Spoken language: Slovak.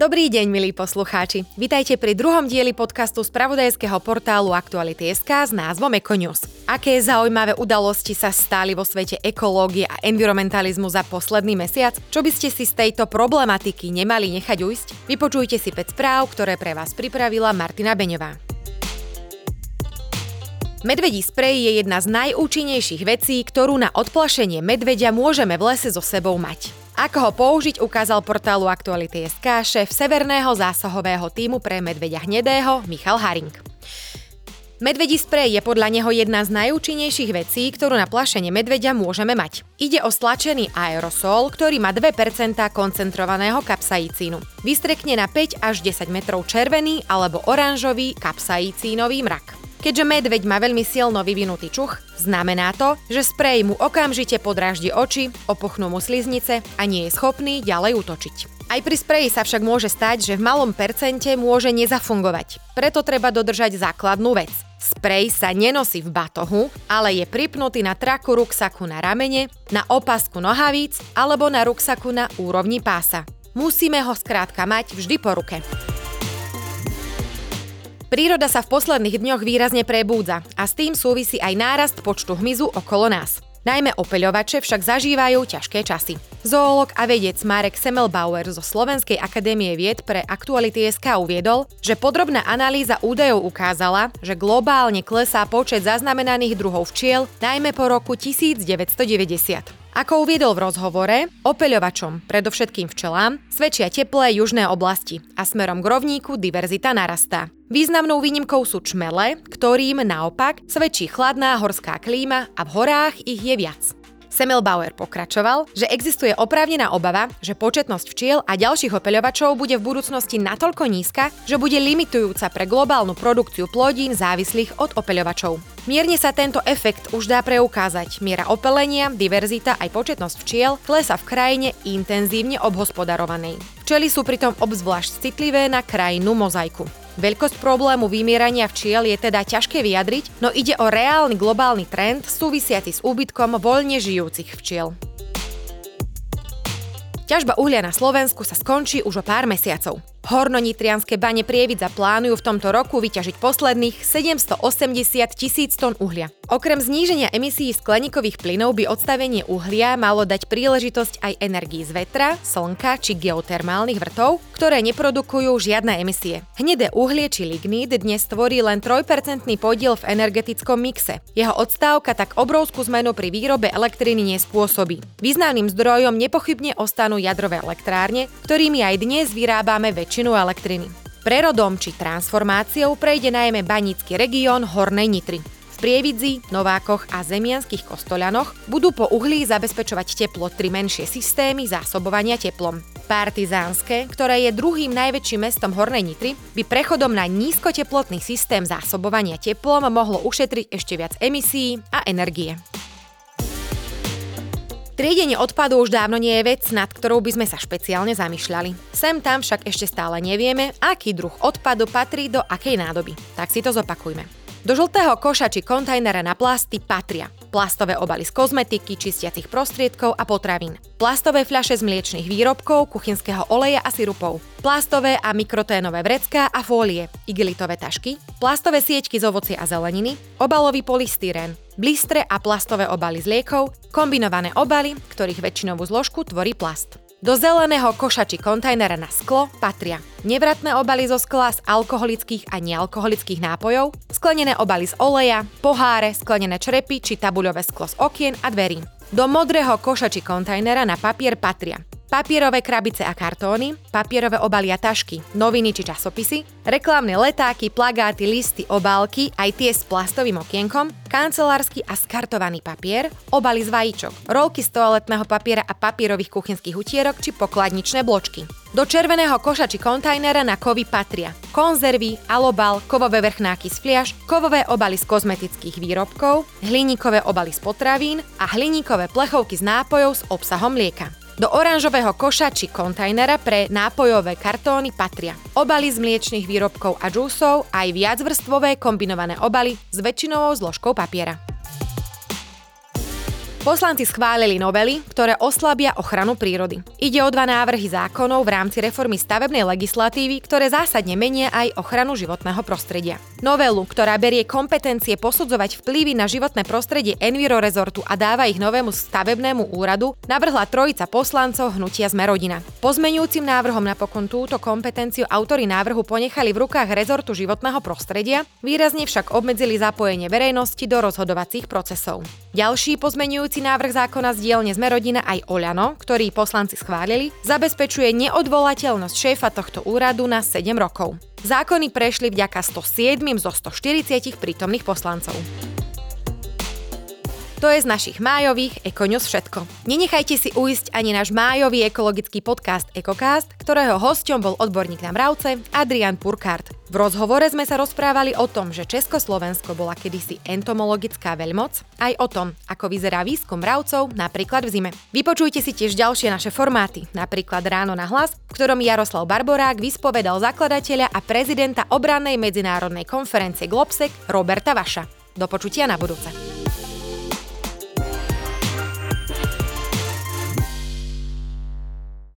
Dobrý deň, milí poslucháči. Vitajte pri druhom dieli podcastu z pravodajského portálu Aktuality.sk s názvom Econews. Aké zaujímavé udalosti sa stali vo svete ekológie a environmentalizmu za posledný mesiac? Čo by ste si z tejto problematiky nemali nechať ujsť? Vypočujte si 5 správ, ktoré pre vás pripravila Martina Beňová. Medvedí sprej je jedna z najúčinnejších vecí, ktorú na odplašenie medvedia môžeme v lese so sebou mať. Ako ho použiť, ukázal portálu Aktuality.sk šéf Severného zásahového týmu pre medvedia hnedého Michal Haring. Medvedí sprej je podľa neho jedna z najúčinnejších vecí, ktorú na plašenie medvedia môžeme mať. Ide o stlačený aerosol, ktorý má 2% koncentrovaného kapsaicínu. Vystrekne na 5 až 10 metrov červený alebo oranžový kapsaicínový mrak. Keďže medveď má veľmi silno vyvinutý čuch, znamená to, že sprej mu okamžite podráždi oči, opuchnú mu sliznice a nie je schopný ďalej útočiť. Aj pri spreji sa však môže stať, že v malom percente môže nezafungovať. Preto treba dodržať základnú vec. Sprej sa nenosí v batohu, ale je pripnutý na traku ruksaku na ramene, na opasku nohavíc alebo na ruksaku na úrovni pása. Musíme ho skrátka mať vždy po ruke. Príroda sa v posledných dňoch výrazne prebúdza a s tým súvisí aj nárast počtu hmyzu okolo nás. Najmä opeľovače však zažívajú ťažké časy. Zoolog a vedec Marek Semmelbauer zo Slovenskej akadémie vied pre Aktuality.sk uviedol, že podrobná analýza údajov ukázala, že globálne klesá počet zaznamenaných druhov včiel najmä po roku 1990. Ako uviedol v rozhovore, opeľovačom, predovšetkým včelám, svedčia teplé južné oblasti a smerom k rovníku diverzita narastá. Významnou výnimkou sú čmele, ktorým naopak svedčí chladná horská klíma a v horách ich je viac. Semmelbauer pokračoval, že existuje oprávnená obava, že početnosť včiel a ďalších opeľovačov bude v budúcnosti natoľko nízka, že bude limitujúca pre globálnu produkciu plodín závislých od opeľovačov. Mierne sa tento efekt už dá preukázať. Miera opelenia, diverzita aj početnosť včiel klesa v krajine intenzívne obhospodarovanej. Včely sú pritom obzvlášť citlivé na krajinu mozaiku. Veľkosť problému vymierania včiel je teda ťažké vyjadriť, no ide o reálny globálny trend súvisiaci s úbytkom voľne žijúcich včiel. Ťažba uhlia na Slovensku sa skončí už o pár mesiacov. Hornonitrianske bane Prievidza plánujú v tomto roku vyťažiť posledných 780 tisíc tón uhlia. Okrem zníženia emisí skleníkových plynov by odstavenie uhlia malo dať príležitosť aj energii z vetra, slnka či geotermálnych vrtov, ktoré neprodukujú žiadne emisie. Hnedé uhlie či lignít dnes tvorí len 3% podiel v energetickom mixe. Jeho odstávka tak obrovskú zmenu pri výrobe elektriny nespôsobí. Významným zdrojom nepochybne ostanú jadrové elektrárne, ktorými aj dnes vyrábame väčšinu väčšinu elektriny. Prerodom či transformáciou prejde najmä banícky región Hornej Nitry. V Prievidzi, Novákoch a Zemianských kostoľanoch budú po uhlí zabezpečovať teplo tri menšie systémy zásobovania teplom. Partizánske, ktoré je druhým najväčším mestom Hornej Nitry, by prechodom na nízkoteplotný systém zásobovania teplom mohlo ušetriť ešte viac emisí a energie. Triedenie odpadu už dávno nie je vec, nad ktorou by sme sa špeciálne zamýšľali. Sem tam však ešte stále nevieme, aký druh odpadu patrí do akej nádoby. Tak si to zopakujme. Do žltého koša či kontajnera na plasty patria plastové obaly z kozmetiky, čistiacich prostriedkov a potravín, plastové fľaše z mliečných výrobkov, kuchynského oleja a sirupov, plastové a mikroténové vrecká a fólie, igelitové tašky, plastové sieťky z ovocie a zeleniny, obalový polystyrén, blistre a plastové obaly z liekov, kombinované obaly, ktorých väčšinovú zložku tvorí plast. Do zeleného koša či kontajnera na sklo patria nevratné obaly zo skla z alkoholických a nealkoholických nápojov, sklenené obaly z oleja, poháre, sklenené črepy či tabuľové sklo z okien a dverí. Do modrého koša či kontajnera na papier patria papierové krabice a kartóny, papierové obaly a tašky, noviny či časopisy, reklamné letáky, plagáty, listy, obálky, aj tie s plastovým okienkom, kancelársky a skartovaný papier, obaly z vajíčok, rolky z toaletného papiera a papierových kuchynských utierok či pokladničné bločky. Do červeného koša či kontajnera na kovy patria konzervy, alobal, kovové vrchnáky z fliaž, kovové obaly z kozmetických výrobkov, hliníkové obaly z potravín a hliníkové plechovky z nápojov s obsahom mlieka. Do oranžového koša či kontajnera pre nápojové kartóny patria obaly z mliečných výrobkov a džúsov aj viacvrstvové kombinované obaly s väčšinovou zložkou papiera. Poslanci schválili novely, ktoré oslabia ochranu prírody. Ide o dva návrhy zákonov v rámci reformy stavebnej legislatívy, ktoré zásadne menia aj ochranu životného prostredia. Novelu, ktorá berie kompetencie posudzovať vplyvy na životné prostredie Enviro Resortu a dáva ich novému stavebnému úradu, navrhla trojica poslancov hnutia Zmerodina. Pozmenujúcim návrhom napokon túto kompetenciu autory návrhu ponechali v rukách rezortu životného prostredia, výrazne však obmedzili zapojenie verejnosti do rozhodovacích procesov. Ďalší pozmenujúci návrh zákona z dielne Sme rodina aj Oľano, ktorý poslanci schválili, zabezpečuje neodvolateľnosť šéfa tohto úradu na 7 rokov. Zákony prešli vďaka 107 zo 140 prítomných poslancov. To je z našich májových Econews všetko. Nenechajte si uísť ani náš májový ekologický podcast EcoCast, ktorého hosťom bol odborník na mravce Adrian Purkart. V rozhovore sme sa rozprávali o tom, že Československo bola kedysi entomologická veľmoc, aj o tom, ako vyzerá výskum mravcov napríklad v zime. Vypočujte si tiež ďalšie naše formáty, napríklad Ráno na hlas, v ktorom Jaroslav Barborák vyspovedal zakladateľa a prezidenta obrannej medzinárodnej konferencie Globsec Roberta Vaša. Do počutia na budúce.